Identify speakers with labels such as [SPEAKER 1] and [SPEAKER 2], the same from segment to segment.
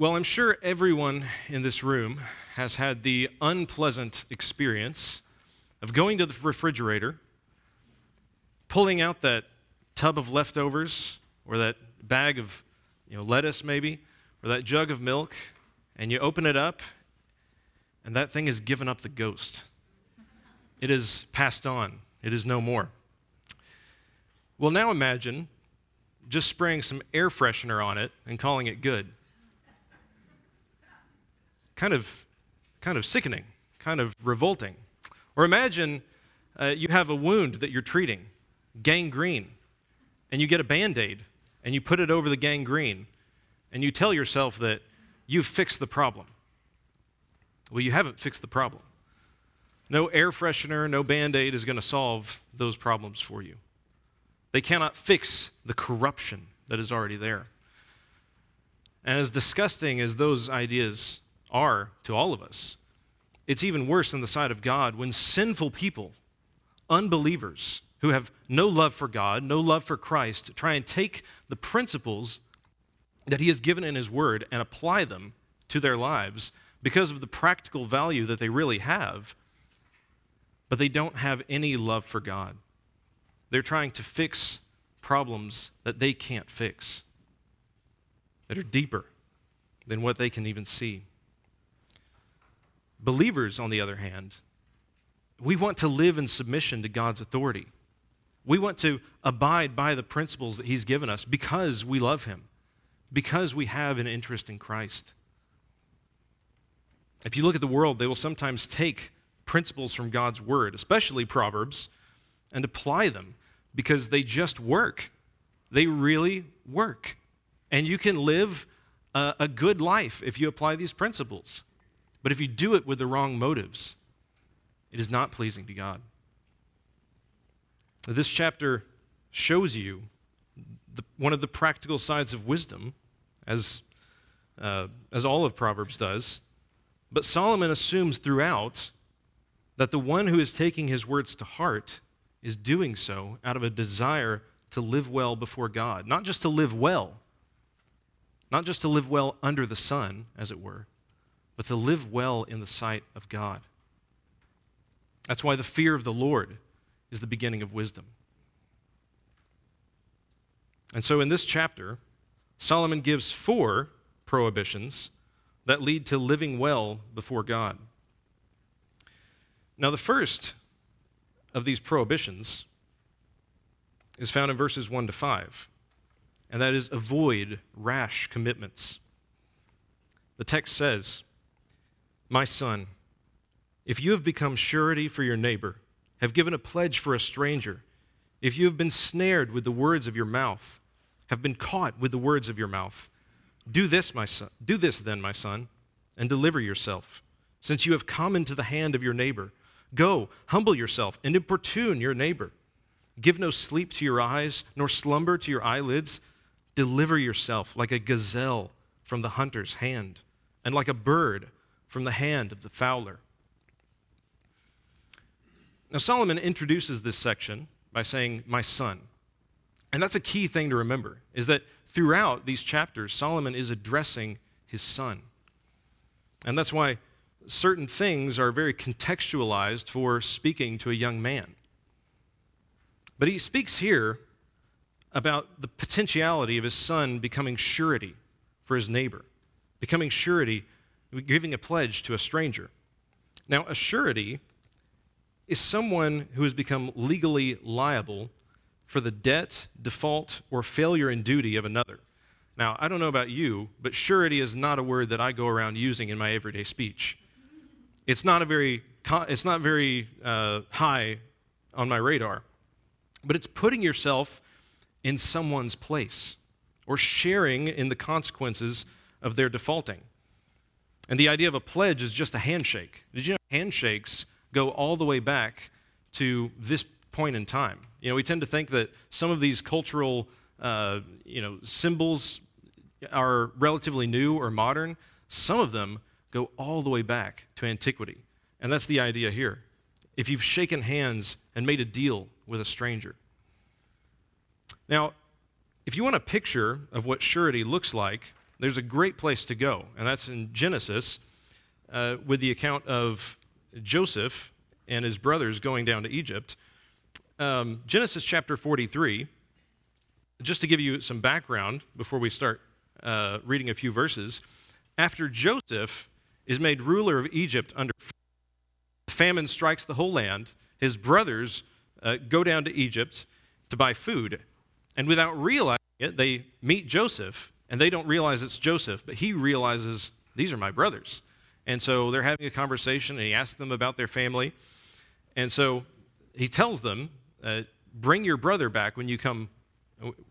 [SPEAKER 1] Well, I'm sure everyone in this room has had the unpleasant experience of going to the refrigerator, pulling out that tub of leftovers or that bag of you know, lettuce, maybe, or that jug of milk, and you open it up, and that thing has given up the ghost. It is passed on, it is no more. Well, now imagine just spraying some air freshener on it and calling it good. Kind of, kind of sickening, kind of revolting. Or imagine uh, you have a wound that you're treating, gangrene, and you get a band aid and you put it over the gangrene and you tell yourself that you've fixed the problem. Well, you haven't fixed the problem. No air freshener, no band aid is going to solve those problems for you. They cannot fix the corruption that is already there. And as disgusting as those ideas are to all of us, it's even worse in the sight of God when sinful people, unbelievers, who have no love for God, no love for Christ, try and take the principles that He has given in His Word and apply them to their lives because of the practical value that they really have, but they don't have any love for God. They're trying to fix problems that they can't fix, that are deeper than what they can even see. Believers, on the other hand, we want to live in submission to God's authority. We want to abide by the principles that He's given us because we love Him, because we have an interest in Christ. If you look at the world, they will sometimes take principles from God's Word, especially Proverbs, and apply them because they just work. They really work. And you can live a, a good life if you apply these principles. But if you do it with the wrong motives, it is not pleasing to God. This chapter shows you the, one of the practical sides of wisdom, as, uh, as all of Proverbs does. But Solomon assumes throughout that the one who is taking his words to heart is doing so out of a desire to live well before God. Not just to live well, not just to live well under the sun, as it were, but to live well in the sight of God. That's why the fear of the Lord is the beginning of wisdom. And so in this chapter, Solomon gives four prohibitions that lead to living well before God. Now, the first of these prohibitions is found in verses 1 to 5, and that is avoid rash commitments. The text says, My son, if you have become surety for your neighbor, have given a pledge for a stranger, if you have been snared with the words of your mouth, have been caught with the words of your mouth, do this, my son, do this then, my son, and deliver yourself, since you have come into the hand of your neighbor. Go, humble yourself, and importune your neighbor. Give no sleep to your eyes, nor slumber to your eyelids. Deliver yourself like a gazelle from the hunter's hand, and like a bird from the hand of the fowler. Now, Solomon introduces this section by saying, My son. And that's a key thing to remember, is that throughout these chapters, Solomon is addressing his son. And that's why certain things are very contextualized for speaking to a young man. But he speaks here about the potentiality of his son becoming surety for his neighbor, becoming surety, giving a pledge to a stranger. Now, a surety is someone who has become legally liable for the debt, default, or failure in duty of another. Now, I don't know about you, but surety is not a word that I go around using in my everyday speech. It's not a very, it's not very uh, high on my radar, but it's putting yourself in someone's place or sharing in the consequences of their defaulting. And the idea of a pledge is just a handshake. Did you know handshakes go all the way back to this point in time. You know, we tend to think that some of these cultural, uh, you know, symbols are relatively new or modern. Some of them go all the way back to antiquity. And that's the idea here. If you've shaken hands and made a deal with a stranger. Now, if you want a picture of what surety looks like, there's a great place to go, and that's in Genesis uh, with the account of Joseph and his brothers going down to Egypt. Um, Genesis chapter 43, just to give you some background before we start uh, reading a few verses, after Joseph is made ruler of Egypt under famine strikes the whole land, his brothers uh, go down to Egypt to buy food. And without realizing it, they meet Joseph, and they don't realize it's Joseph, but he realizes these are my brothers. And so they're having a conversation, and he asks them about their family. And so he tells them, uh, "Bring your brother back when you come.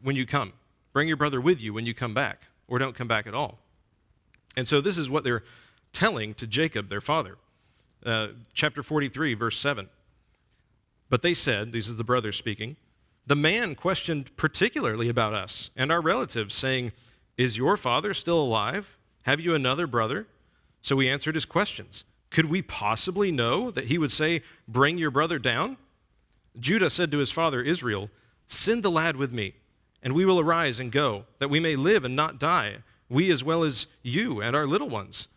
[SPEAKER 1] When you come, bring your brother with you when you come back, or don't come back at all." And so this is what they're telling to Jacob, their father. Uh, chapter 43, verse 7. But they said, these are the brothers speaking, the man questioned particularly about us and our relatives, saying, Is your father still alive? Have you another brother? So we answered his questions. Could we possibly know that he would say, Bring your brother down? Judah said to his father Israel, Send the lad with me, and we will arise and go, that we may live and not die, we as well as you and our little ones.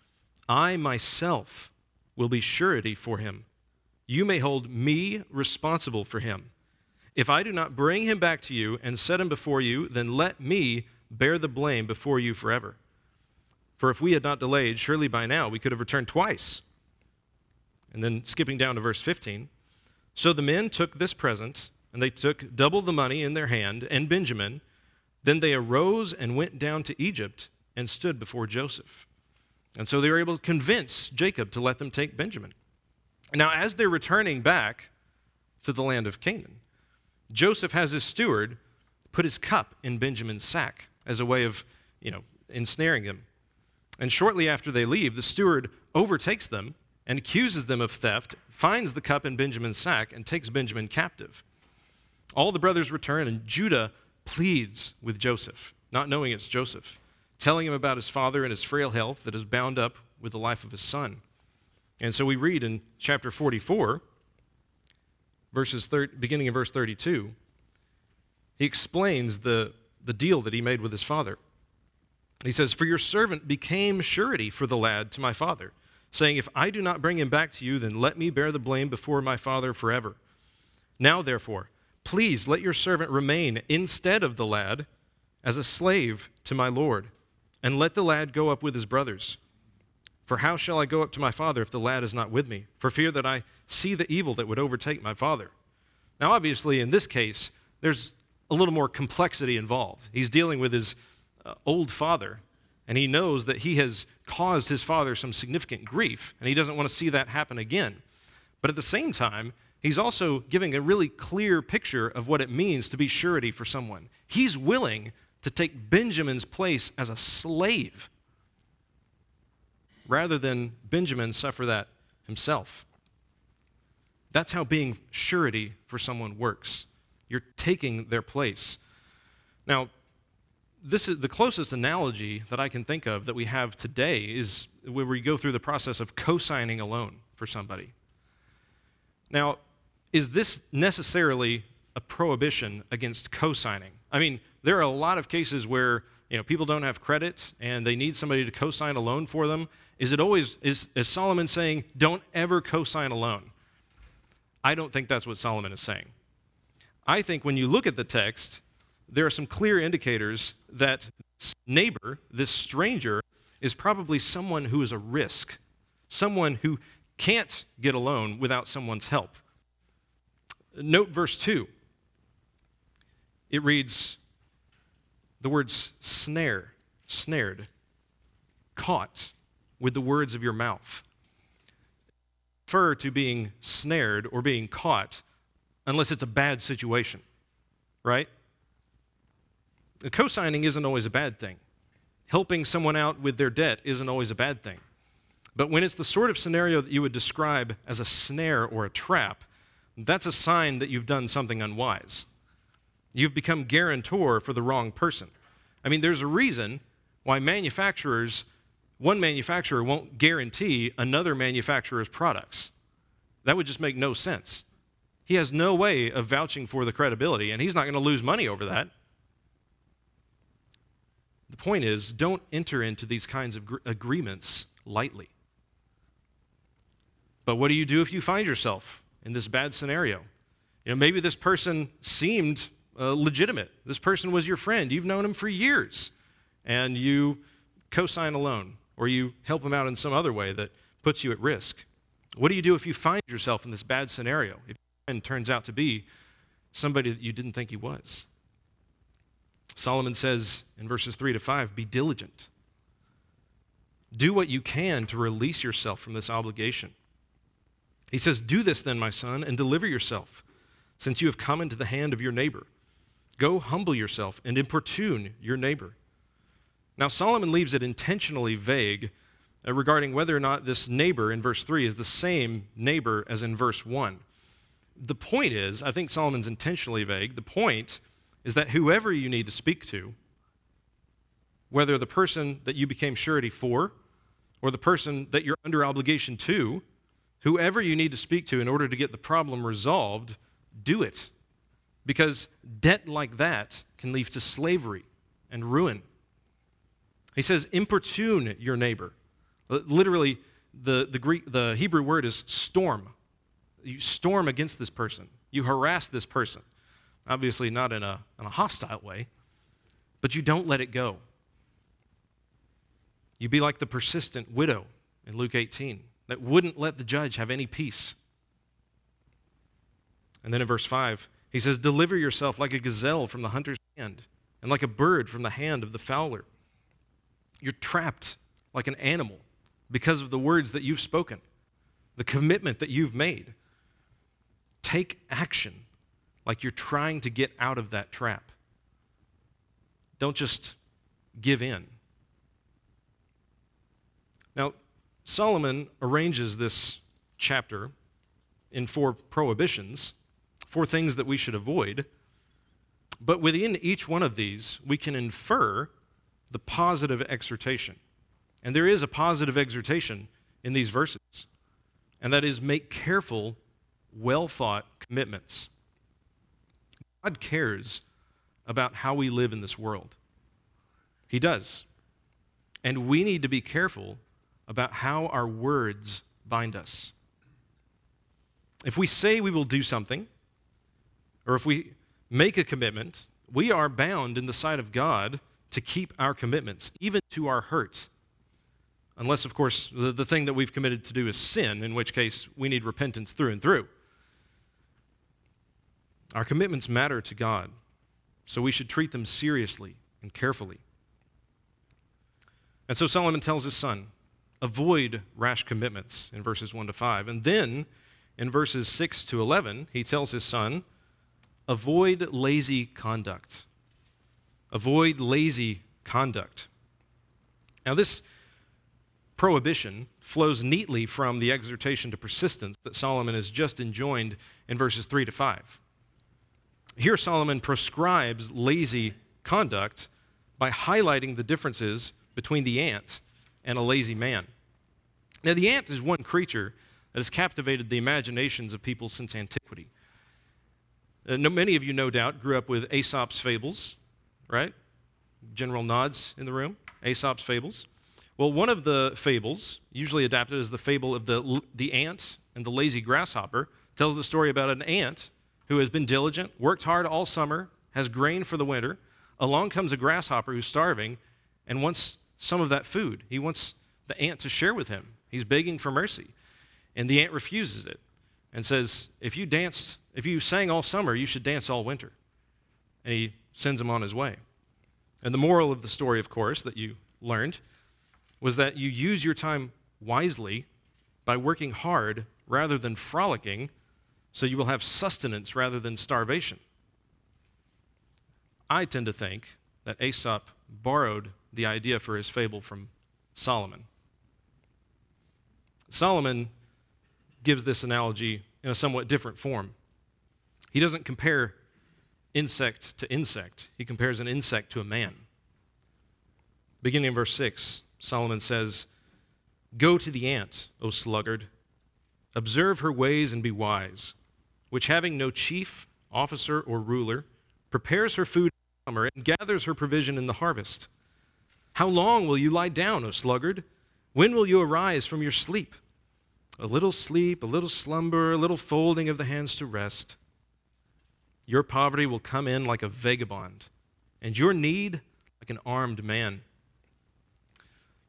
[SPEAKER 1] I myself will be surety for him you may hold me responsible for him. If I do not bring him back to you and set him before you, then let me bear the blame before you forever. For if we had not delayed, surely by now we could have returned twice. And then skipping down to verse 15. So the men took this present, and they took double the money in their hand, and Benjamin. Then they arose and went down to Egypt and stood before Joseph. And so they were able to convince Jacob to let them take Benjamin. Now, as they're returning back to the land of Canaan, Joseph has his steward put his cup in Benjamin's sack as a way of, you know, ensnaring them. And shortly after they leave, the steward overtakes them and accuses them of theft, finds the cup in Benjamin's sack, and takes Benjamin captive. All the brothers return, and Judah pleads with Joseph, not knowing it's Joseph, telling him about his father and his frail health that is bound up with the life of his son. And so we read in chapter 44, verses thir- beginning in verse 32, he explains the, the deal that he made with his father. He says, For your servant became surety for the lad to my father, saying, If I do not bring him back to you, then let me bear the blame before my father forever. Now, therefore, please let your servant remain instead of the lad as a slave to my Lord, and let the lad go up with his brothers. For how shall I go up to my father if the lad is not with me, for fear that I see the evil that would overtake my father? Now, obviously, in this case, there's a little more complexity involved. He's dealing with his uh, old father, and he knows that he has caused his father some significant grief, and he doesn't want to see that happen again. But at the same time, he's also giving a really clear picture of what it means to be surety for someone. He's willing to take Benjamin's place as a slave rather than Benjamin suffer that himself. That's how being surety for someone works. You're taking their place. Now, this is the closest analogy that I can think of that we have today is when we go through the process of co-signing a loan for somebody. Now, is this necessarily a prohibition against co-signing? I mean, there are a lot of cases where you know, people don't have credit and they need somebody to co-sign a loan for them, is it always, is, is Solomon saying, don't ever co-sign a loan? I don't think that's what Solomon is saying. I think when you look at the text, there are some clear indicators that this neighbor, this stranger, is probably someone who is a risk, someone who can't get alone without someone's help. Note verse 2. It reads, the words snare, snared, caught with the words of your mouth. Refer to being snared or being caught unless it's a bad situation, right? Co signing isn't always a bad thing. Helping someone out with their debt isn't always a bad thing. But when it's the sort of scenario that you would describe as a snare or a trap, that's a sign that you've done something unwise. You've become guarantor for the wrong person. I mean, there's a reason why manufacturers, one manufacturer won't guarantee another manufacturer's products. That would just make no sense. He has no way of vouching for the credibility, and he's not going to lose money over that. the point is, don't enter into these kinds of gr- agreements lightly. But what do you do if you find yourself in this bad scenario? You know, maybe this person seemed uh, legitimate. This person was your friend. You've known him for years, and you co-sign a loan or you help him out in some other way that puts you at risk. What do you do if you find yourself in this bad scenario? If friend turns out to be somebody that you didn't think he was? Solomon says in verses 3 to 5 be diligent. Do what you can to release yourself from this obligation. He says, Do this then, my son, and deliver yourself, since you have come into the hand of your neighbor. Go humble yourself and importune your neighbor. Now, Solomon leaves it intentionally vague uh, regarding whether or not this neighbor in verse 3 is the same neighbor as in verse 1. The point is, I think Solomon's intentionally vague. The point is that whoever you need to speak to, whether the person that you became surety for or the person that you're under obligation to, whoever you need to speak to in order to get the problem resolved, do it. Because debt like that can lead to slavery and ruin. He says, importune your neighbor. Literally, the, the, Greek, the Hebrew word is storm. You storm against this person, you harass this person. Obviously, not in a, in a hostile way, but you don't let it go. You be like the persistent widow in Luke 18 that wouldn't let the judge have any peace. And then in verse 5, he says, Deliver yourself like a gazelle from the hunter's hand, and like a bird from the hand of the fowler. You're trapped like an animal because of the words that you've spoken, the commitment that you've made. Take action like you're trying to get out of that trap. Don't just give in. Now, Solomon arranges this chapter in four prohibitions, four things that we should avoid. But within each one of these, we can infer the positive exhortation. And there is a positive exhortation in these verses, and that is make careful, well thought commitments. God cares about how we live in this world. He does. And we need to be careful about how our words bind us. If we say we will do something, or if we make a commitment, we are bound in the sight of God to keep our commitments, even to our hurt. Unless, of course, the, the thing that we've committed to do is sin, in which case we need repentance through and through. Our commitments matter to God, so we should treat them seriously and carefully. And so Solomon tells his son, avoid rash commitments in verses 1 to 5. And then in verses 6 to 11, he tells his son, avoid lazy conduct. Avoid lazy conduct. Now, this prohibition flows neatly from the exhortation to persistence that Solomon has just enjoined in verses 3 to 5. Here, Solomon prescribes lazy conduct by highlighting the differences between the ant and a lazy man. Now, the ant is one creature that has captivated the imaginations of people since antiquity. Uh, many of you, no doubt, grew up with Aesop's fables, right? General nods in the room. Aesop's fables. Well, one of the fables, usually adapted as the fable of the, the ant and the lazy grasshopper, tells the story about an ant who has been diligent, worked hard all summer, has grain for the winter. Along comes a grasshopper who's starving and wants some of that food. He wants the ant to share with him. He's begging for mercy. And the ant refuses it and says, If you danced, if you sang all summer, you should dance all winter. And he sends him on his way. And the moral of the story, of course, that you learned was that you use your time wisely by working hard rather than frolicking, so you will have sustenance rather than starvation. I tend to think that Aesop borrowed the idea for his fable from Solomon. Solomon gives this analogy in a somewhat different form. He doesn't compare insect to insect, he compares an insect to a man. Beginning in verse 6, Solomon says, Go to the ant, O sluggard, observe her ways and be wise, which having no chief, officer, or ruler, prepares her food in the summer and gathers her provision in the harvest. How long will you lie down, O sluggard? When will you arise from your sleep? A little sleep, a little slumber, a little folding of the hands to rest. Your poverty will come in like a vagabond, and your need like an armed man.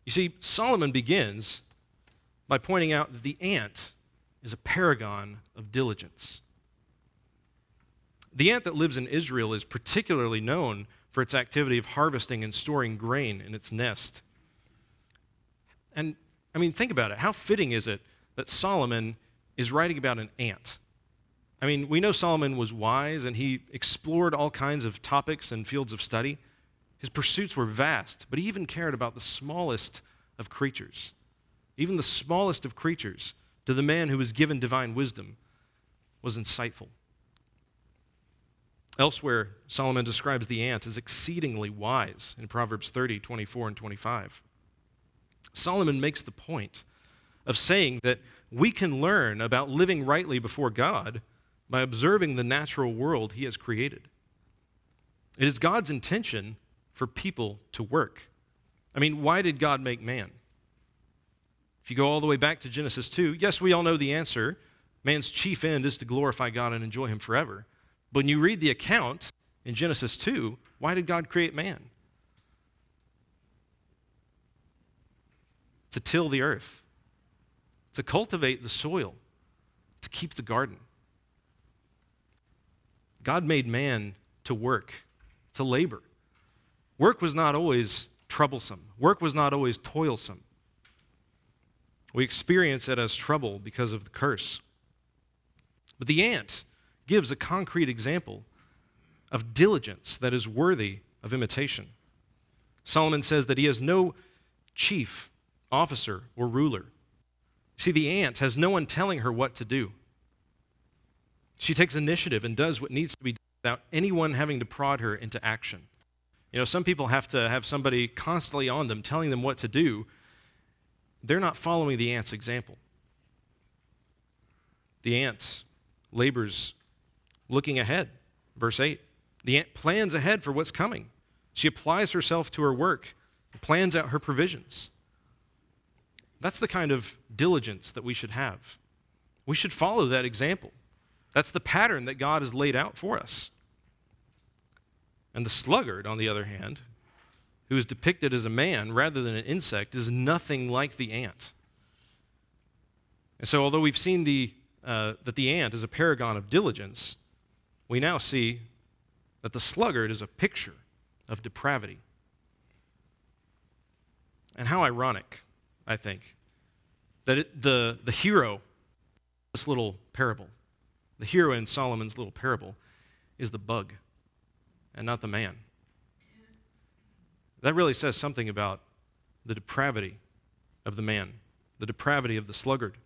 [SPEAKER 1] You see, Solomon begins by pointing out that the ant is a paragon of diligence. The ant that lives in Israel is particularly known for its activity of harvesting and storing grain in its nest. And I mean, think about it. How fitting is it that Solomon is writing about an ant? I mean, we know Solomon was wise and he explored all kinds of topics and fields of study. His pursuits were vast, but he even cared about the smallest of creatures. Even the smallest of creatures, to the man who was given divine wisdom, was insightful. Elsewhere, Solomon describes the ant as exceedingly wise in Proverbs 30, 24, and 25. Solomon makes the point of saying that we can learn about living rightly before God by observing the natural world he has created. It is God's intention for people to work. I mean, why did God make man? If you go all the way back to Genesis 2, yes, we all know the answer. Man's chief end is to glorify God and enjoy him forever. But when you read the account in Genesis 2, why did God create man? To till the earth, to cultivate the soil, to keep the garden. God made man to work, to labor. Work was not always troublesome, work was not always toilsome. We experience it as trouble because of the curse. But the ant, gives a concrete example of diligence that is worthy of imitation. Solomon says that he has no chief, officer, or ruler. See, the ant has no one telling her what to do. She takes initiative and does what needs to be done without anyone having to prod her into action. You know, some people have to have somebody constantly on them telling them what to do. They're not following the ant's example. The ant labors looking ahead. Verse 8 the ant plans ahead for what's coming. She applies herself to her work, plans out her provisions. That's the kind of diligence that we should have. We should follow that example. That's the pattern that God has laid out for us. And the sluggard, on the other hand, who is depicted as a man rather than an insect, is nothing like the ant. And so, although we've seen the, uh, that the ant is a paragon of diligence, we now see that the sluggard is a picture of depravity. And how ironic, I think, that it, the, the hero, this little parable, the hero in Solomon's little parable, is the bug and not the man. That really says something about the depravity of the man, the depravity of the sluggard.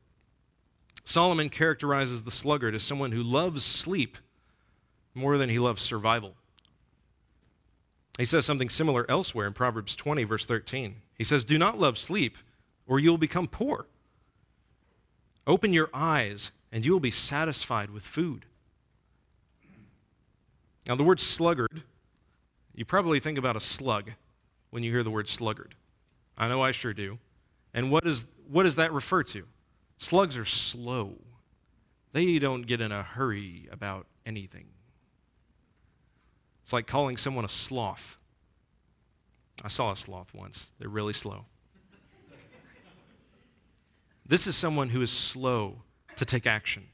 [SPEAKER 1] Solomon characterizes the sluggard as someone who loves sleep more than he loves survival. He says something similar elsewhere in Proverbs 20, verse 13. He says, Do not love sleep, or you will become poor. Open your eyes, and you will be satisfied with food. Now, the word sluggard, you probably think about a slug when you hear the word sluggard. I know I sure do. And what, is, what does that refer to? Slugs are slow, they don't get in a hurry about anything. It's like calling someone a sloth. I saw a sloth once, they're really slow. this is someone who is slow to take action,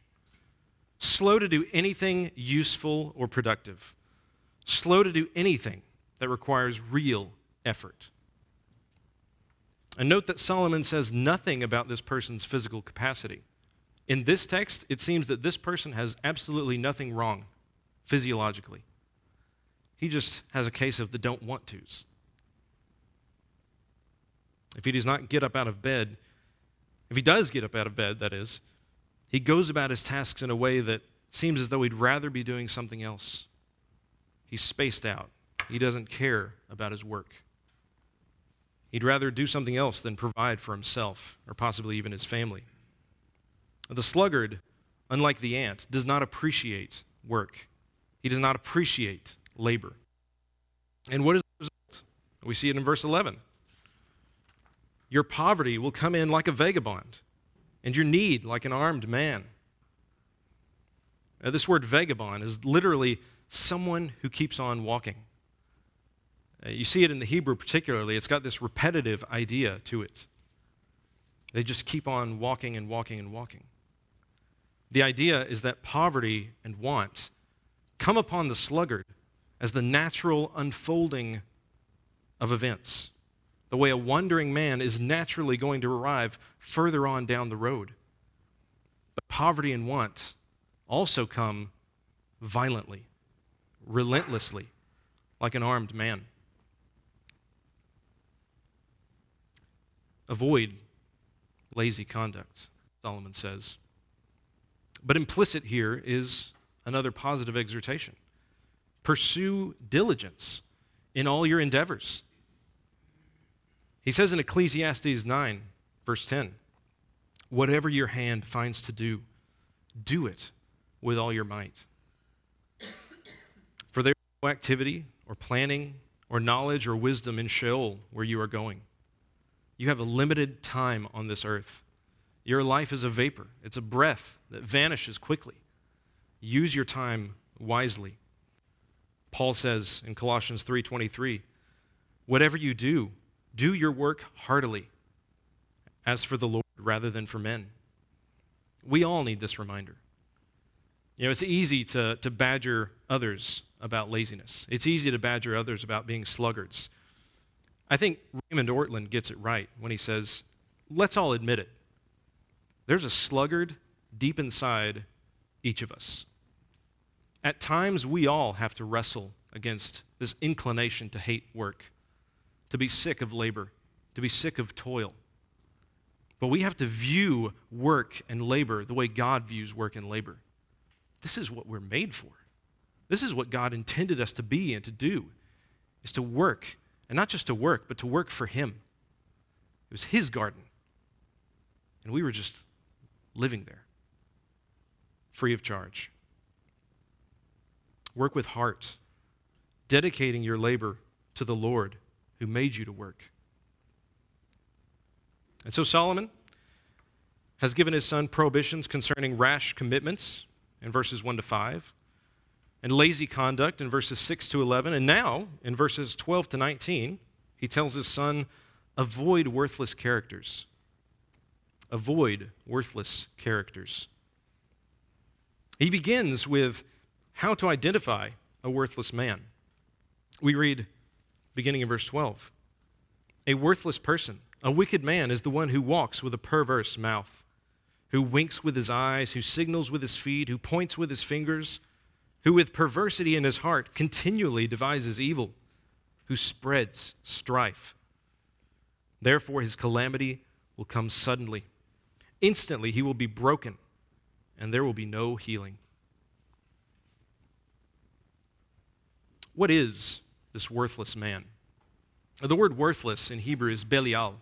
[SPEAKER 1] slow to do anything useful or productive, slow to do anything that requires real effort. And note that Solomon says nothing about this person's physical capacity. In this text, it seems that this person has absolutely nothing wrong physiologically. He just has a case of the don't want tos. If he does not get up out of bed, if he does get up out of bed, that is, he goes about his tasks in a way that seems as though he'd rather be doing something else. He's spaced out. He doesn't care about his work. He'd rather do something else than provide for himself or possibly even his family. The sluggard, unlike the ant, does not appreciate work. He does not appreciate labor. And what is the result? We see it in verse 11. Your poverty will come in like a vagabond, and your need like an armed man. Now, this word vagabond is literally someone who keeps on walking. Uh, you see it in the Hebrew particularly, it's got this repetitive idea to it. They just keep on walking and walking and walking. The idea is that poverty and want come upon the sluggard as the natural unfolding of events, the way a wandering man is naturally going to arrive further on down the road. But poverty and want also come violently, relentlessly, like an armed man. Avoid lazy conduct, Solomon says. But implicit here is another positive exhortation pursue diligence in all your endeavors. He says in Ecclesiastes 9, verse 10, whatever your hand finds to do, do it with all your might. For there is no activity or planning or knowledge or wisdom in Sheol where you are going. You have a limited time on this earth. Your life is a vapor, it's a breath that vanishes quickly. Use your time wisely. Paul says in Colossians 3:23, "Whatever you do, do your work heartily, as for the Lord rather than for men." We all need this reminder. You know, it's easy to, to badger others about laziness. It's easy to badger others about being sluggards. I think Raymond Ortlund gets it right when he says, let's all admit it. There's a sluggard deep inside each of us. At times, we all have to wrestle against this inclination to hate work, to be sick of labor, to be sick of toil. But we have to view work and labor the way God views work and labor. This is what we're made for. This is what God intended us to be and to do, is to work and not just to work, but to work for Him. It was His garden. And we were just living there, free of charge. Work with heart, dedicating your labor to the Lord who made you to work. And so Solomon has given his son prohibitions concerning rash commitments in verses 1 to 5 and lazy conduct in verses 6 to 11. And now, in verses 12 to 19, he tells his son, avoid worthless characters. Avoid worthless characters. He begins with how to identify a worthless man. We read, beginning in verse 12 A worthless person, a wicked man, is the one who walks with a perverse mouth, who winks with his eyes, who signals with his feet, who points with his fingers who with perversity in his heart continually devises evil, who spreads strife. Therefore, his calamity will come suddenly. Instantly, he will be broken, and there will be no healing. What is this worthless man? The word worthless in Hebrew is belial.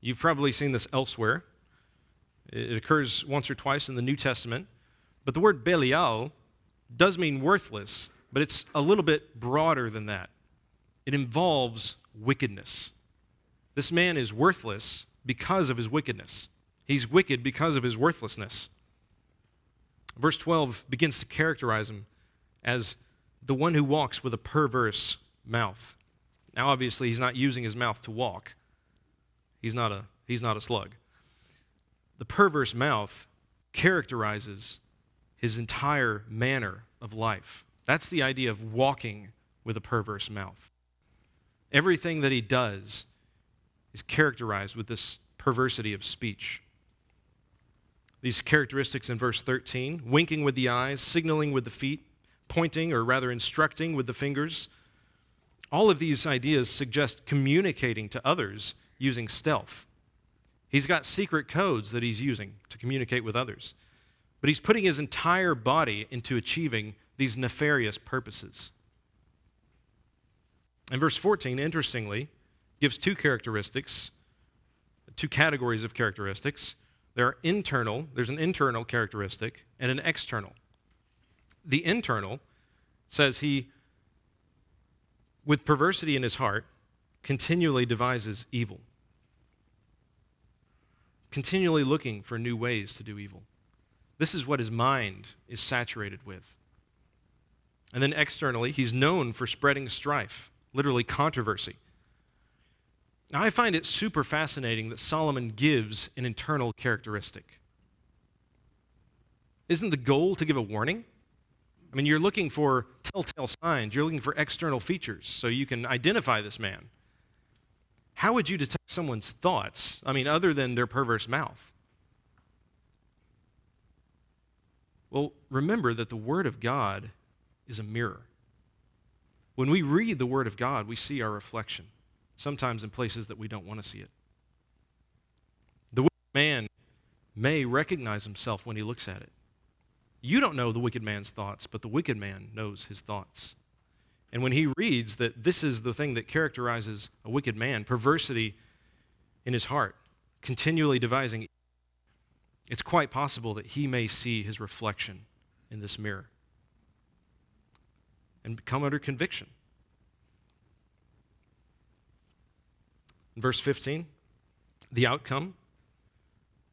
[SPEAKER 1] You've probably seen this elsewhere. It occurs once or twice in the New Testament. But the word belial does mean worthless, but it's a little bit broader than that. It involves wickedness. This man is worthless because of his wickedness. He's wicked because of his worthlessness. Verse 12 begins to characterize him as the one who walks with a perverse mouth. Now, obviously, he's not using his mouth to walk, he's not a, he's not a slug. The perverse mouth characterizes his entire manner of life. That's the idea of walking with a perverse mouth. Everything that he does is characterized with this perversity of speech. These characteristics in verse 13 winking with the eyes, signaling with the feet, pointing or rather instructing with the fingers. All of these ideas suggest communicating to others using stealth. He's got secret codes that he's using to communicate with others but he's putting his entire body into achieving these nefarious purposes. And verse 14, interestingly, gives two characteristics, two categories of characteristics. There are internal, there's an internal characteristic and an external. The internal says he, with perversity in his heart, continually devises evil. continually looking for new ways to do evil. This is what his mind is saturated with. And then externally, he's known for spreading strife, literally controversy. Now, I find it super fascinating that Solomon gives an internal characteristic. Isn't the goal to give a warning? I mean, you're looking for telltale signs, you're looking for external features so you can identify this man. How would you detect someone's thoughts? I mean, other than their perverse mouth? Well, remember that the Word of God is a mirror. When we read the Word of God, we see our reflection, sometimes in places that we don't want to see it. The man may recognize himself when he looks at it. You don't know the wicked man's thoughts, but the wicked man knows his thoughts. And when he reads that this is the thing that characterizes a wicked man, perversity in his heart, continually devising, it's quite possible that he may see his reflection in this mirror and come under conviction. Verse 15, the outcome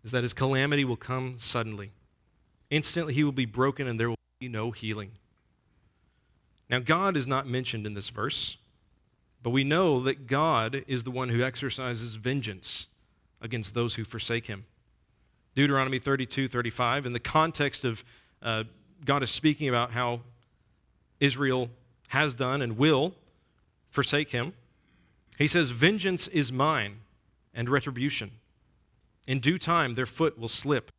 [SPEAKER 1] is that his calamity will come suddenly. Instantly, he will be broken and there will be no healing. Now, God is not mentioned in this verse, but we know that God is the one who exercises vengeance against those who forsake him. Deuteronomy 32 35, in the context of uh, God is speaking about how Israel has done and will forsake him, he says, Vengeance is mine and retribution. In due time, their foot will slip,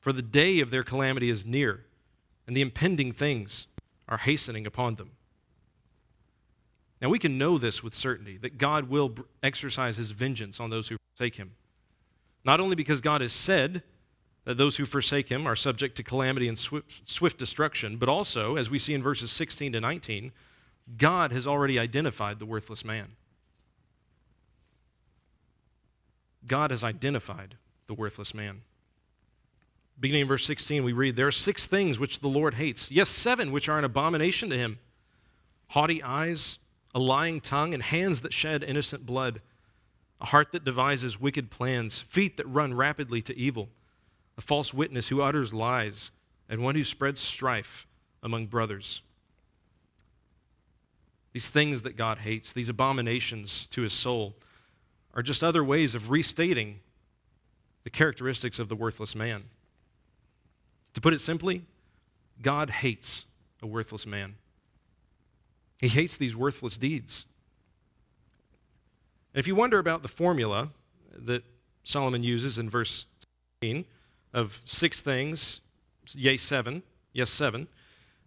[SPEAKER 1] for the day of their calamity is near, and the impending things are hastening upon them. Now, we can know this with certainty that God will exercise his vengeance on those who forsake him. Not only because God has said that those who forsake him are subject to calamity and swift, swift destruction, but also, as we see in verses 16 to 19, God has already identified the worthless man. God has identified the worthless man. Beginning in verse 16, we read, There are six things which the Lord hates, yes, seven which are an abomination to him. Haughty eyes, a lying tongue, and hands that shed innocent blood, a heart that devises wicked plans, feet that run rapidly to evil, a false witness who utters lies, and one who spreads strife among brothers. These things that God hates, these abominations to his soul, are just other ways of restating the characteristics of the worthless man. To put it simply, God hates a worthless man. He hates these worthless deeds. And if you wonder about the formula that Solomon uses in verse 16 of six things, yea, seven, yes, seven,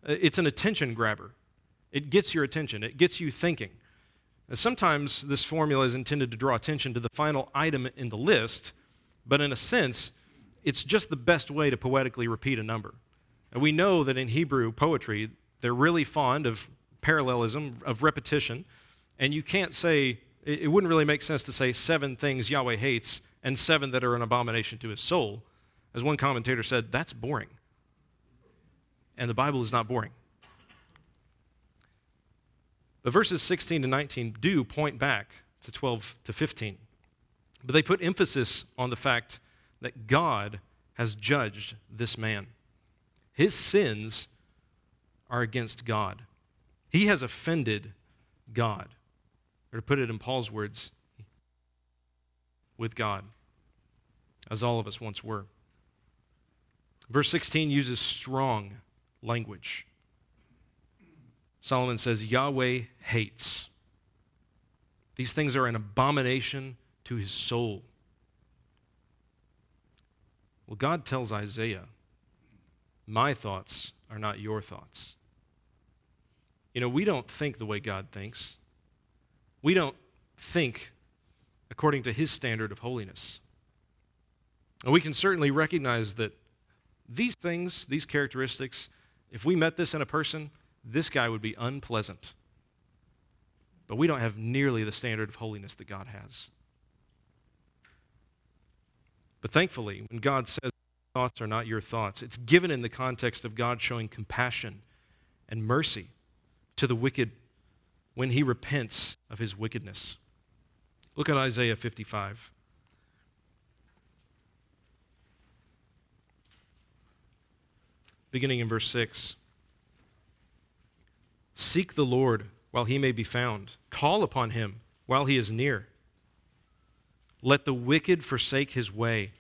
[SPEAKER 1] uh, it's an attention grabber. It gets your attention, it gets you thinking. Sometimes this formula is intended to draw attention to the final item in the list, but in a sense, it's just the best way to poetically repeat a number. And we know that in Hebrew poetry, they're really fond of parallelism, of repetition, and you can't say, it wouldn't really make sense to say seven things Yahweh hates and seven that are an abomination to his soul. As one commentator said, that's boring. And the Bible is not boring. But verses 16 to 19 do point back to 12 to 15. But they put emphasis on the fact that God has judged this man. His sins are against God. He has offended God. Or to put it in Paul's words, with God, as all of us once were. Verse 16 uses strong language. Solomon says, Yahweh hates. These things are an abomination to his soul. Well, God tells Isaiah, My thoughts are not your thoughts. You know, we don't think the way God thinks, we don't think according to his standard of holiness. And we can certainly recognize that these things, these characteristics, if we met this in a person, this guy would be unpleasant. But we don't have nearly the standard of holiness that God has. But thankfully, when God says, thoughts are not your thoughts, it's given in the context of God showing compassion and mercy to the wicked when he repents of his wickedness. Look at Isaiah 55. Beginning in verse 6 Seek the Lord while he may be found, call upon him while he is near. Let the wicked forsake his way,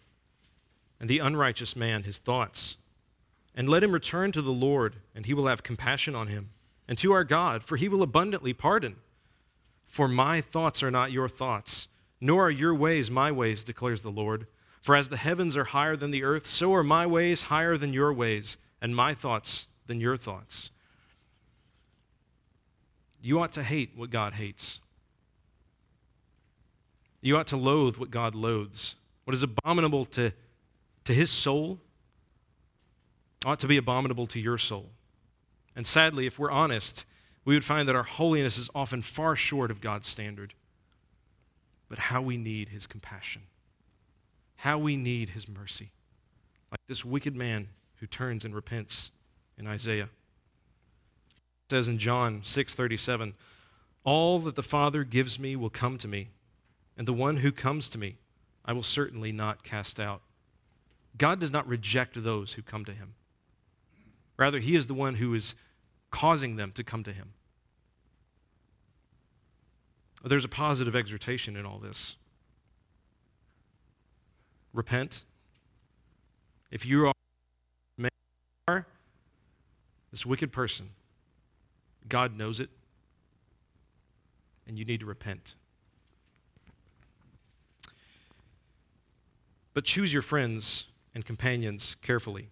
[SPEAKER 1] and the unrighteous man his thoughts. And let him return to the Lord, and he will have compassion on him, and to our God, for he will abundantly pardon. For my thoughts are not your thoughts, nor are your ways my ways, declares the Lord. For as the heavens are higher than the earth, so are my ways higher than your ways, and my thoughts than your thoughts. You ought to hate what God hates. You ought to loathe what God loathes. What is abominable to, to his soul ought to be abominable to your soul. And sadly, if we're honest, we would find that our holiness is often far short of God's standard. But how we need his compassion, how we need his mercy. Like this wicked man who turns and repents in Isaiah. It says in John 6:37, "All that the Father gives me will come to me, and the one who comes to me I will certainly not cast out." God does not reject those who come to him. Rather, he is the one who is causing them to come to him. There's a positive exhortation in all this. Repent. If you are this wicked person, God knows it, and you need to repent. But choose your friends and companions carefully.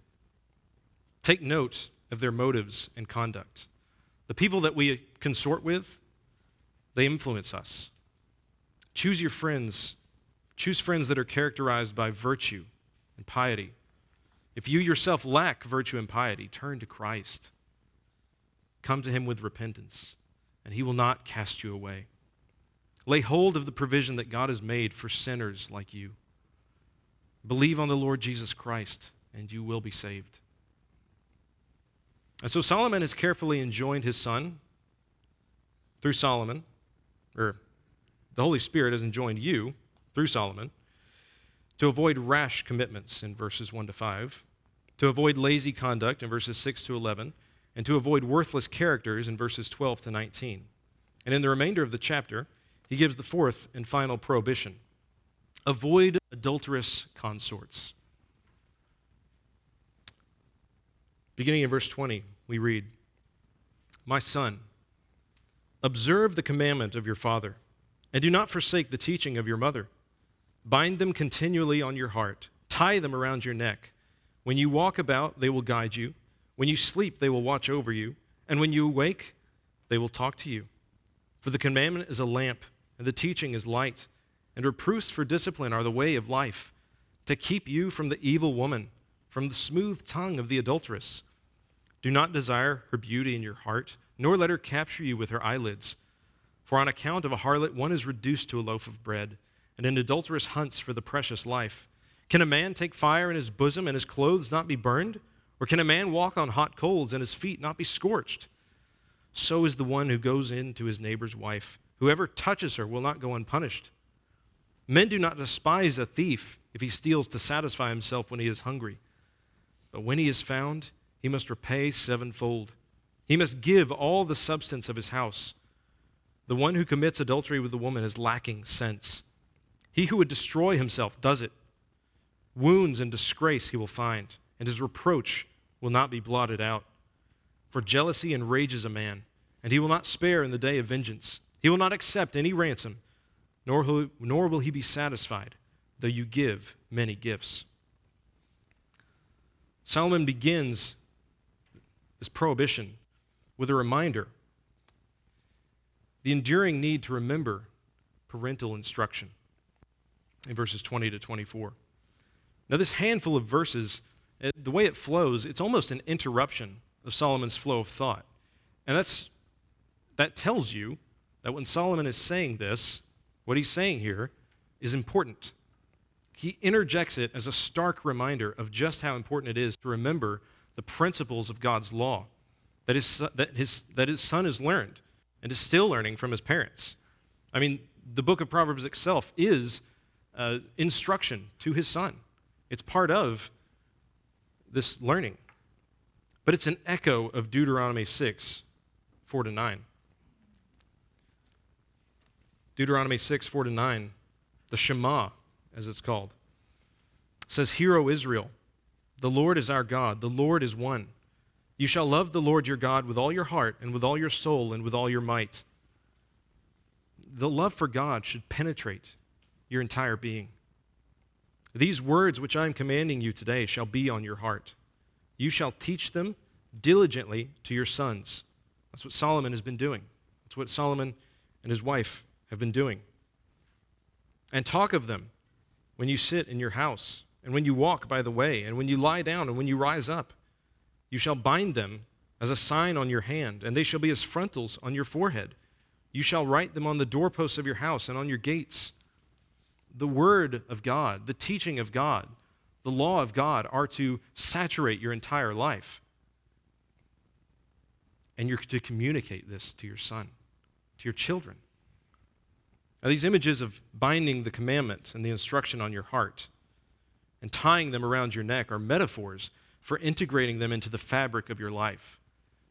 [SPEAKER 1] Take note of their motives and conduct. The people that we consort with, they influence us. Choose your friends. Choose friends that are characterized by virtue and piety. If you yourself lack virtue and piety, turn to Christ. Come to him with repentance, and he will not cast you away. Lay hold of the provision that God has made for sinners like you. Believe on the Lord Jesus Christ, and you will be saved. And so Solomon has carefully enjoined his son through Solomon, or the Holy Spirit has enjoined you through Solomon to avoid rash commitments in verses 1 to 5, to avoid lazy conduct in verses 6 to 11, and to avoid worthless characters in verses 12 to 19. And in the remainder of the chapter, he gives the fourth and final prohibition avoid adulterous consorts. Beginning in verse 20, we read, My son, observe the commandment of your father, and do not forsake the teaching of your mother. Bind them continually on your heart, tie them around your neck. When you walk about, they will guide you. When you sleep, they will watch over you. And when you awake, they will talk to you. For the commandment is a lamp, and the teaching is light, and reproofs for discipline are the way of life, to keep you from the evil woman, from the smooth tongue of the adulteress. Do not desire her beauty in your heart, nor let her capture you with her eyelids. For on account of a harlot, one is reduced to a loaf of bread, and an adulteress hunts for the precious life. Can a man take fire in his bosom and his clothes not be burned? Or can a man walk on hot coals and his feet not be scorched? So is the one who goes in to his neighbor's wife. Whoever touches her will not go unpunished. Men do not despise a thief if he steals to satisfy himself when he is hungry. But when he is found, he must repay sevenfold. He must give all the substance of his house. The one who commits adultery with a woman is lacking sense. He who would destroy himself does it. Wounds and disgrace he will find, and his reproach will not be blotted out. For jealousy enrages a man, and he will not spare in the day of vengeance. He will not accept any ransom, nor, nor will he be satisfied, though you give many gifts. Solomon begins this prohibition with a reminder the enduring need to remember parental instruction in verses 20 to 24. Now, this handful of verses, uh, the way it flows, it's almost an interruption of Solomon's flow of thought. And that's, that tells you that when Solomon is saying this, what he's saying here is important. He interjects it as a stark reminder of just how important it is to remember the principles of God's law that his, that his, that his son has learned and is still learning from his parents. I mean, the book of Proverbs itself is uh, instruction to his son, it's part of this learning. but it's an echo of Deuteronomy 6, 4 to 9. Deuteronomy 6, 4 to 9, the Shema, as it's called, says, Hear, O Israel, the Lord is our God, the Lord is one. You shall love the Lord your God with all your heart, and with all your soul, and with all your might. The love for God should penetrate your entire being. These words which I am commanding you today shall be on your heart. You shall teach them diligently to your sons. That's what Solomon has been doing. That's what Solomon and his wife have been doing. And talk of them when you sit in your house, and when you walk by the way, and when you lie down, and when you rise up. You shall bind them as a sign on your hand, and they shall be as frontals on your forehead. You shall write them on the doorposts of your house and on your gates. The word of God, the teaching of God, the law of God are to saturate your entire life. And you're to communicate this to your son, to your children. Now, these images of binding the commandments and the instruction on your heart and tying them around your neck are metaphors for integrating them into the fabric of your life.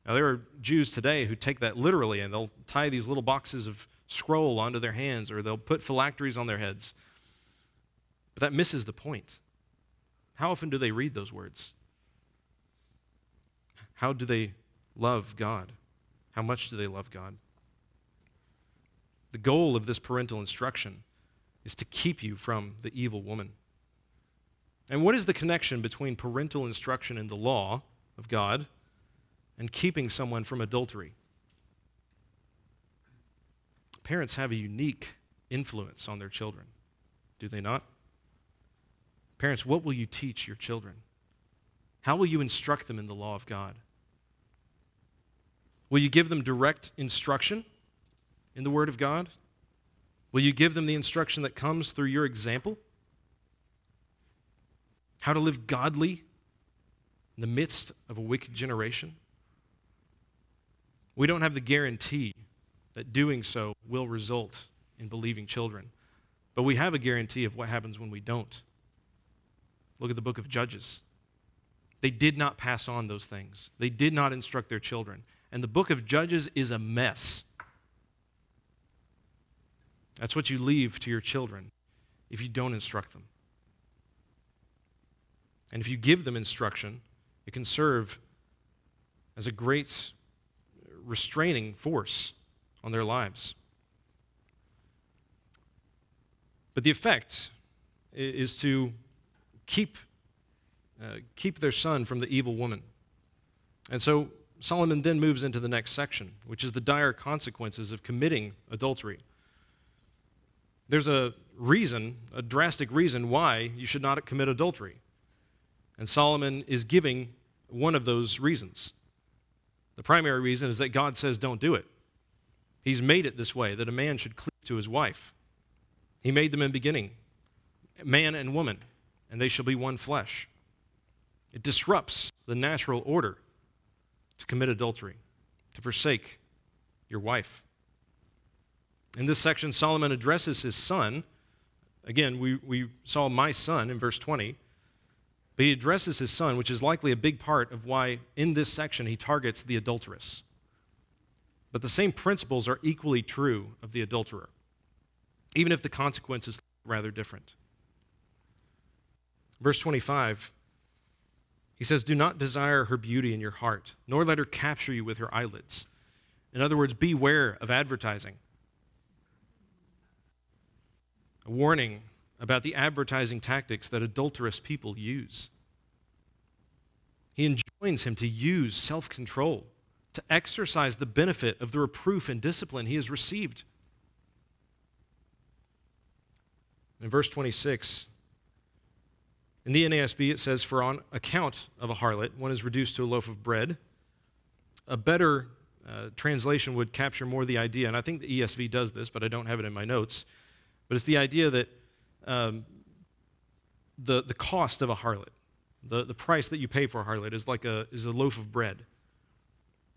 [SPEAKER 1] Now, there are Jews today who take that literally and they'll tie these little boxes of scroll onto their hands or they'll put phylacteries on their heads. But that misses the point. How often do they read those words? How do they love God? How much do they love God? The goal of this parental instruction is to keep you from the evil woman. And what is the connection between parental instruction and the law of God and keeping someone from adultery? Parents have a unique influence on their children, do they not? Parents, what will you teach your children? How will you instruct them in the law of God? Will you give them direct instruction in the Word of God? Will you give them the instruction that comes through your example? How to live godly in the midst of a wicked generation? We don't have the guarantee that doing so will result in believing children, but we have a guarantee of what happens when we don't. Look at the book of Judges. They did not pass on those things, they did not instruct their children. And the book of Judges is a mess. That's what you leave to your children if you don't instruct them. And if you give them instruction, it can serve as a great restraining force on their lives. But the effect is to keep, uh, keep their son from the evil woman. And so Solomon then moves into the next section, which is the dire consequences of committing adultery. There's a reason, a drastic reason, why you should not commit adultery. And Solomon is giving one of those reasons. The primary reason is that God says don't do it. He's made it this way that a man should cleave to his wife. He made them in beginning, man and woman, and they shall be one flesh. It disrupts the natural order to commit adultery, to forsake your wife. In this section, Solomon addresses his son. Again, we, we saw my son in verse 20. But he addresses his son, which is likely a big part of why in this section he targets the adulteress. But the same principles are equally true of the adulterer, even if the consequence is rather different. Verse 25, he says, Do not desire her beauty in your heart, nor let her capture you with her eyelids. In other words, beware of advertising a warning about the advertising tactics that adulterous people use. He enjoins him to use self control, to exercise the benefit of the reproof and discipline he has received. In verse 26, in the NASB, it says, For on account of a harlot, one is reduced to a loaf of bread. A better uh, translation would capture more the idea, and I think the ESV does this, but I don't have it in my notes. But it's the idea that um, the, the cost of a harlot, the, the price that you pay for a harlot, is like a, is a loaf of bread.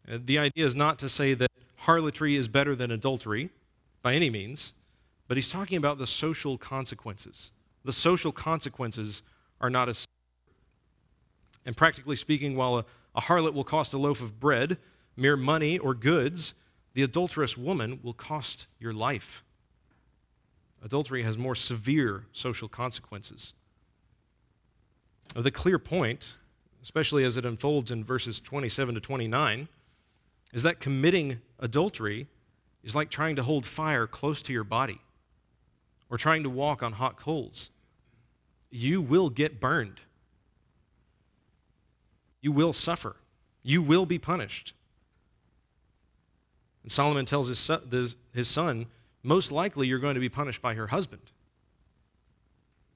[SPEAKER 1] The idea is not to say that harlotry is better than adultery by any means, but he's talking about the social consequences. The social consequences are not as. And practically speaking, while a, a harlot will cost a loaf of bread, mere money or goods. The adulterous woman will cost your life. Adultery has more severe social consequences. The clear point, especially as it unfolds in verses 27 to 29, is that committing adultery is like trying to hold fire close to your body or trying to walk on hot coals. You will get burned. You will suffer. You will be punished. And Solomon tells his son, his son, most likely you're going to be punished by her husband.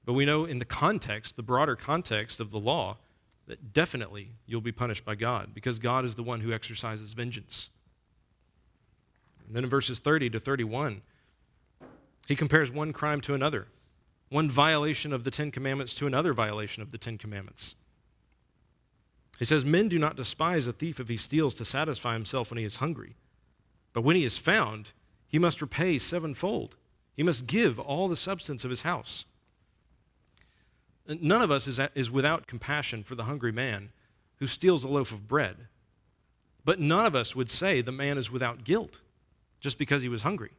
[SPEAKER 1] But we know in the context, the broader context of the law, that definitely you'll be punished by God because God is the one who exercises vengeance. And then in verses 30 to 31, he compares one crime to another, one violation of the Ten Commandments to another violation of the Ten Commandments. He says, Men do not despise a thief if he steals to satisfy himself when he is hungry. But when he is found, he must repay sevenfold. He must give all the substance of his house. None of us is, is without compassion for the hungry man who steals a loaf of bread. But none of us would say the man is without guilt just because he was hungry,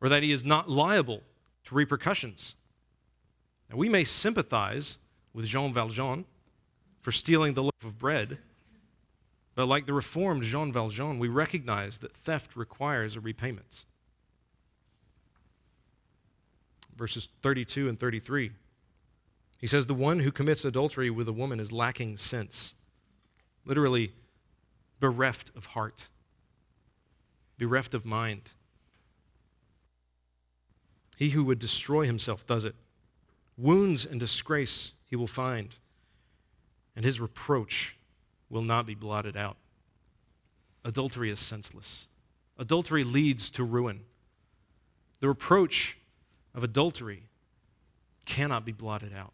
[SPEAKER 1] or that he is not liable to repercussions. Now, we may sympathize with Jean Valjean for stealing the loaf of bread, but like the reformed Jean Valjean, we recognize that theft requires a repayment. Verses 32 and 33. He says, The one who commits adultery with a woman is lacking sense, literally, bereft of heart bereft of mind. He who would destroy himself does it. Wounds and disgrace he will find, and his reproach will not be blotted out. Adultery is senseless. Adultery leads to ruin. The reproach of adultery cannot be blotted out.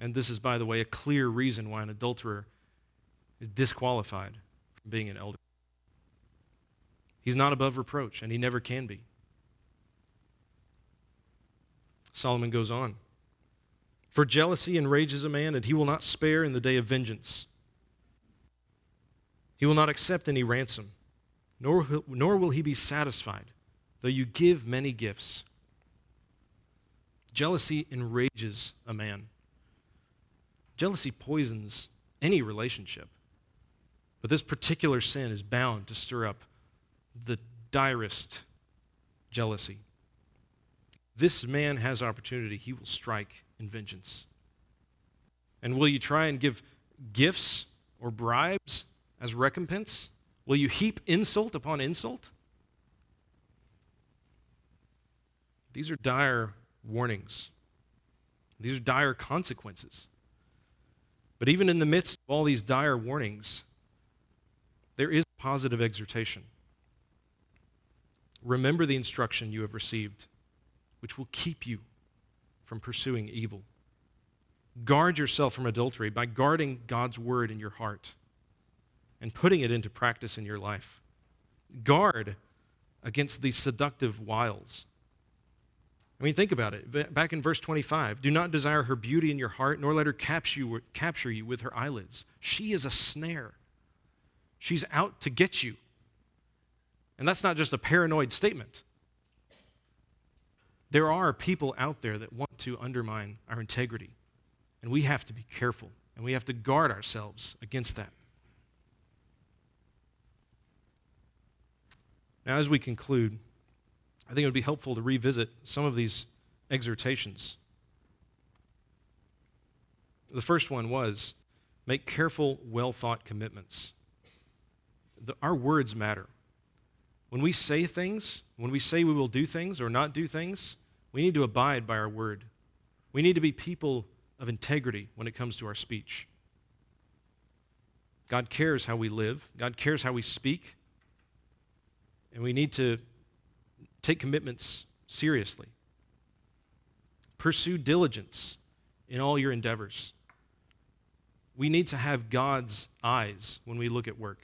[SPEAKER 1] And this is, by the way, a clear reason why an adulterer is disqualified from being an elder. He's not above reproach, and he never can be. Solomon goes on For jealousy enrages a man, and he will not spare in the day of vengeance. He will not accept any ransom, nor, nor will he be satisfied, though you give many gifts. Jealousy enrages a man. Jealousy poisons any relationship. But this particular sin is bound to stir up the direst jealousy. This man has opportunity, he will strike in vengeance. And will you try and give gifts or bribes as recompense? Will you heap insult upon insult? These are dire warnings. These are dire consequences. But even in the midst of all these dire warnings, there is positive exhortation. Remember the instruction you have received, which will keep you from pursuing evil. Guard yourself from adultery by guarding God's word in your heart and putting it into practice in your life. Guard against these seductive wiles. I mean, think about it. Back in verse 25 do not desire her beauty in your heart, nor let her capture you, with her eyelids. She is a snare She's out to get you. And that's not just a paranoid statement. There are people out there that want to undermine our integrity, and we have to be careful and we have to guard ourselves against that. Now, as we conclude, I think it would be helpful to revisit some of these exhortations. The first one was make careful, well thought commitments the, our words matter. When we say things, when we say we will do things or not do things, we need to abide by our word. We need to be people of integrity when it comes to our speech. God cares how we live, God cares how we speak, and we need to take commitments seriously. Pursue diligence in all your endeavors. We need to have God's eyes when we look at work.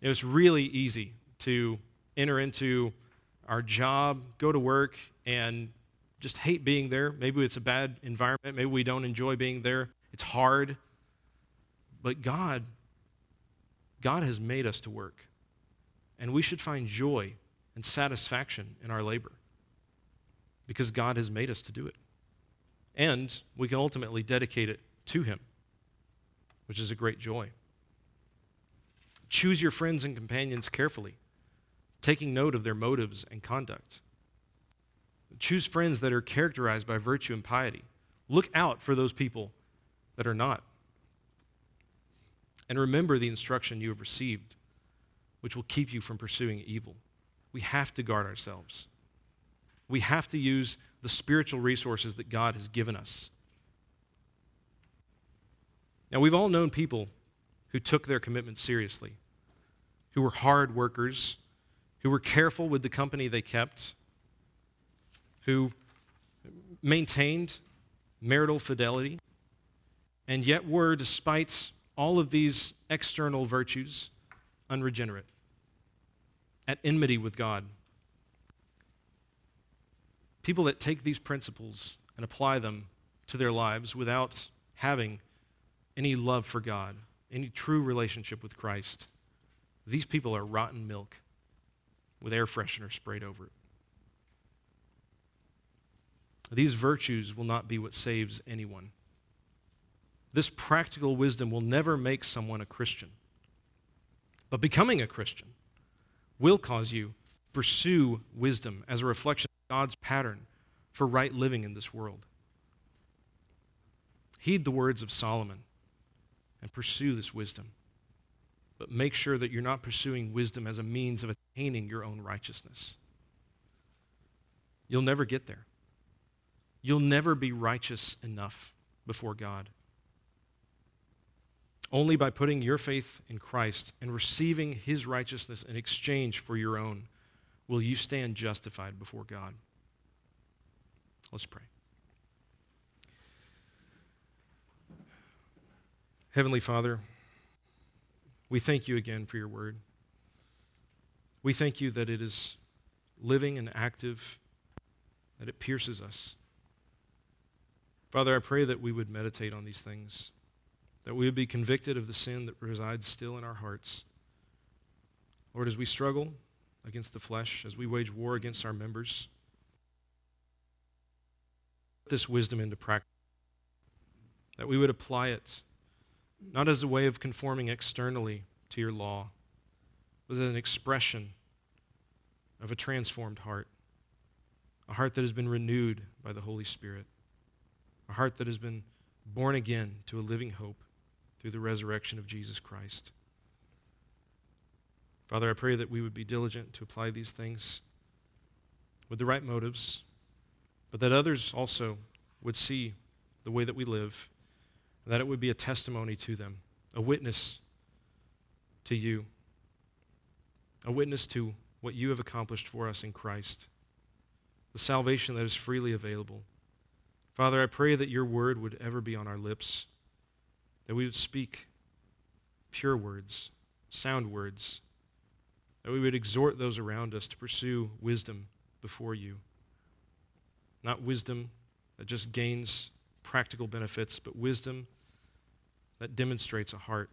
[SPEAKER 1] It was really easy to enter into our job, go to work, and just hate being there. Maybe it's a bad environment. Maybe we don't enjoy being there. it's hard. But God, God has made us to work. And we should find joy and satisfaction in our labor because God has made us to do it. And we can ultimately dedicate it to Him, which is a great joy. Choose your friends and companions carefully, taking note of their motives and conduct. Choose friends that are characterized by virtue and piety. Look out for those people that are not. And remember the instruction you have received, which will keep you from pursuing evil. We have to guard ourselves. We have to use the spiritual resources that God has given us. Now, we've all known people who took their commitment seriously, who were hard workers, who were careful with the company they kept, who maintained marital fidelity, and yet were, despite all of these external virtues, unregenerate, at enmity with God. People that take these principles and apply them to their lives without having any love for God, any true relationship with Christ, these people are rotten milk with air freshener sprayed over it. These virtues will not be what saves anyone. This practical wisdom will never make someone a Christian. But becoming a Christian will cause you to pursue wisdom as a reflection of God's pattern for right living in this world. Heed the words of Solomon and pursue this wisdom. But make sure that you're not pursuing wisdom as a means of attaining your own righteousness. You'll never get there. You'll never be righteous enough before God. Only by putting your faith in Christ and receiving his righteousness in exchange for your own will you stand justified before God. Let's pray. Heavenly Father, we thank you again for your word. We thank you that it is living and active, that it pierces us. Father, I pray that we would meditate on these things, that we would be convicted of the sin that resides still in our hearts. Lord, as we struggle against the flesh, as we wage war against our members, put this wisdom into practice, that we would apply it not as a way of conforming externally to your law, but as an expression of a transformed heart, a heart that has been renewed by the Holy Spirit, a heart that has been born again to a living hope through the resurrection of Jesus Christ. Father, I pray that we would be diligent to apply these things with the right motives, but that others also would see the way that we live that it would be a testimony to them, a witness to you, a witness to what you have accomplished for us in Christ, the salvation that is freely available. Father, I pray that your word would ever be on our lips, that we would speak pure words, sound words, that we would exhort those around us to pursue wisdom before you. Not wisdom that just gains practical benefits, but wisdom that demonstrates a heart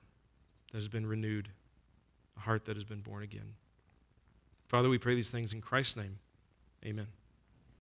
[SPEAKER 1] that has been renewed, a heart that has been born again. Father, we pray these things in Christ's name. Amen.